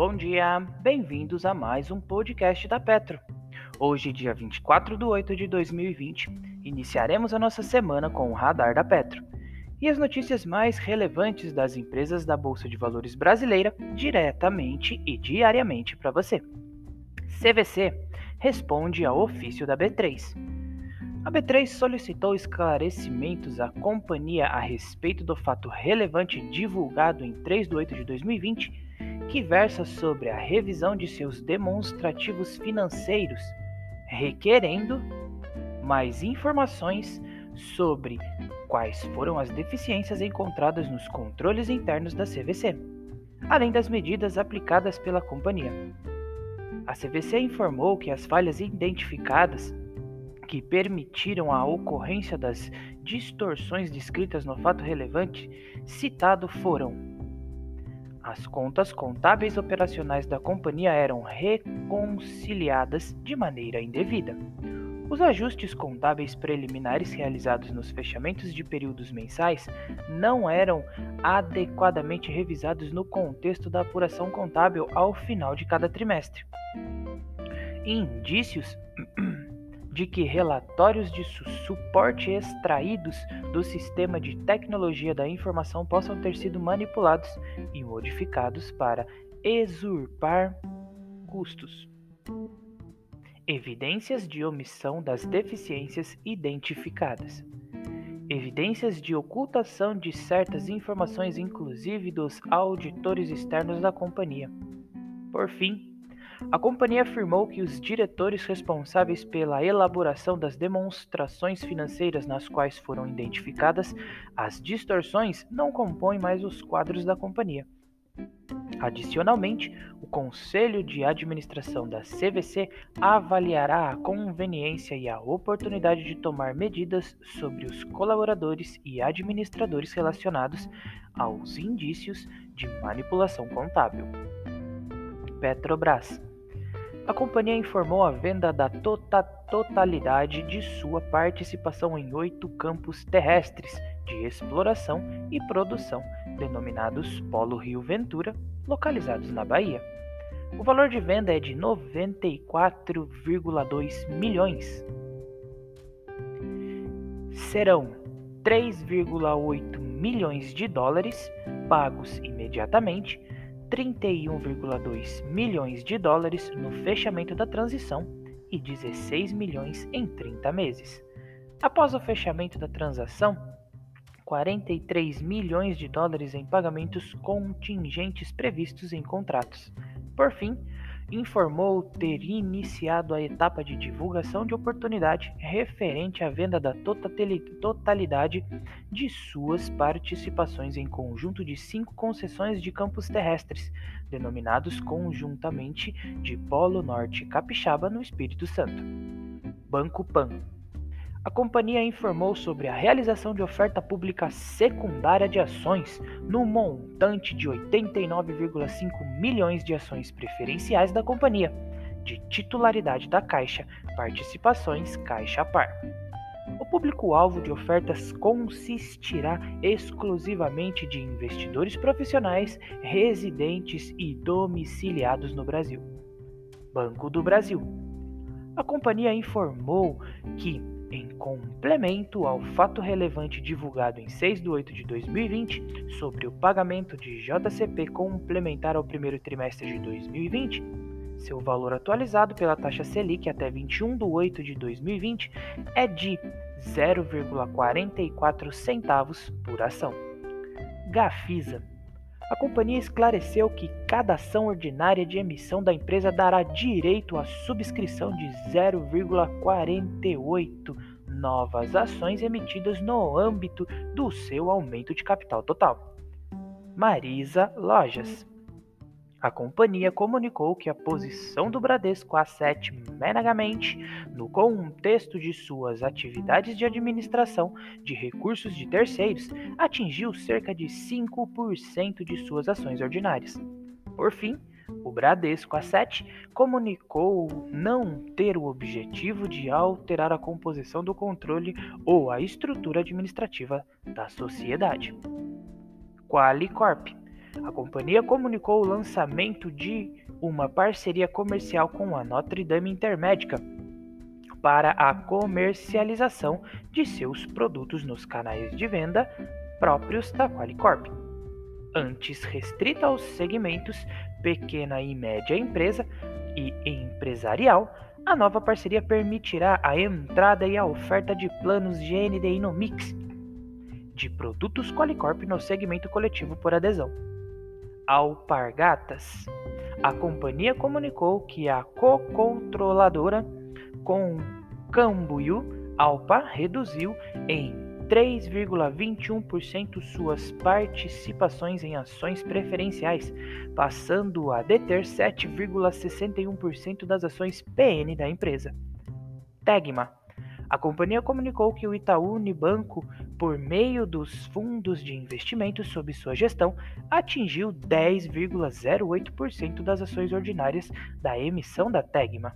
Bom dia, bem-vindos a mais um podcast da Petro. Hoje, dia 24 de 8 de 2020, iniciaremos a nossa semana com o Radar da Petro e as notícias mais relevantes das empresas da Bolsa de Valores brasileira diretamente e diariamente para você. CVC responde ao ofício da B3. A B3 solicitou esclarecimentos à companhia a respeito do fato relevante divulgado em 3 de 8 de 2020, que versa sobre a revisão de seus demonstrativos financeiros, requerendo mais informações sobre quais foram as deficiências encontradas nos controles internos da CVC, além das medidas aplicadas pela companhia. A CVC informou que as falhas identificadas que permitiram a ocorrência das distorções descritas no fato relevante citado foram: as contas contábeis operacionais da companhia eram reconciliadas de maneira indevida. Os ajustes contábeis preliminares realizados nos fechamentos de períodos mensais não eram adequadamente revisados no contexto da apuração contábil ao final de cada trimestre. Indícios de que relatórios de su suporte extraídos do sistema de tecnologia da informação possam ter sido manipulados e modificados para exurpar custos. Evidências de omissão das deficiências identificadas. Evidências de ocultação de certas informações, inclusive dos auditores externos da companhia. Por fim, a companhia afirmou que os diretores responsáveis pela elaboração das demonstrações financeiras nas quais foram identificadas as distorções não compõem mais os quadros da companhia. Adicionalmente, o Conselho de Administração da CVC avaliará a conveniência e a oportunidade de tomar medidas sobre os colaboradores e administradores relacionados aos indícios de manipulação contábil. Petrobras a companhia informou a venda da tota totalidade de sua participação em oito campos terrestres de exploração e produção, denominados Polo Rio Ventura, localizados na Bahia. O valor de venda é de 94,2 milhões. Serão 3,8 milhões de dólares pagos imediatamente 31,2 milhões de dólares no fechamento da transição e 16 milhões em 30 meses. Após o fechamento da transação, 43 milhões de dólares em pagamentos contingentes previstos em contratos. Por fim, informou ter iniciado a etapa de divulgação de oportunidade referente à venda da totalidade de suas participações em conjunto de cinco concessões de campos terrestres, denominados conjuntamente de Polo Norte Capixaba no Espírito Santo. Banco Pan a companhia informou sobre a realização de oferta pública secundária de ações no montante de 89,5 milhões de ações preferenciais da companhia, de titularidade da Caixa, participações Caixa Par. O público-alvo de ofertas consistirá exclusivamente de investidores profissionais, residentes e domiciliados no Brasil. Banco do Brasil. A companhia informou que em complemento ao fato relevante divulgado em 6 de 8 de 2020 sobre o pagamento de JCP complementar ao primeiro trimestre de 2020, seu valor atualizado pela taxa Selic até 21 de 8 de 2020 é de 0,44 centavos por ação. Gafisa a companhia esclareceu que cada ação ordinária de emissão da empresa dará direito à subscrição de 0,48 novas ações emitidas no âmbito do seu aumento de capital total. Marisa Lojas a companhia comunicou que a posição do Bradesco Asset Management no contexto de suas atividades de administração de recursos de terceiros atingiu cerca de 5% de suas ações ordinárias. Por fim, o Bradesco Asset comunicou não ter o objetivo de alterar a composição do controle ou a estrutura administrativa da sociedade. Qualicorp A companhia comunicou o lançamento de uma parceria comercial com a Notre Dame Intermédica para a comercialização de seus produtos nos canais de venda próprios da Qualicorp. Antes restrita aos segmentos pequena e média empresa e empresarial, a nova parceria permitirá a entrada e a oferta de planos de NDI no mix de produtos Qualicorp no segmento coletivo por adesão. Alpargatas. A companhia comunicou que a co-controladora com Cambuio Alpa reduziu em 3,21% suas participações em ações preferenciais, passando a deter 7,61% das ações PN da empresa. Tegma. A companhia comunicou que o Itaú Unibanco, por meio dos fundos de investimento sob sua gestão, atingiu 10,08% das ações ordinárias da emissão da Tegma.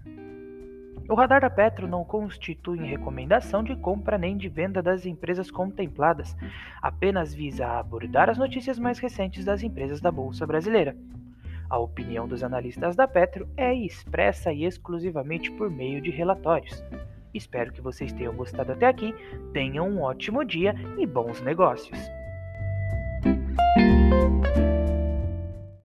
O radar da Petro não constitui recomendação de compra nem de venda das empresas contempladas, apenas visa abordar as notícias mais recentes das empresas da Bolsa Brasileira. A opinião dos analistas da Petro é expressa e exclusivamente por meio de relatórios. Espero que vocês tenham gostado até aqui, tenham um ótimo dia e bons negócios!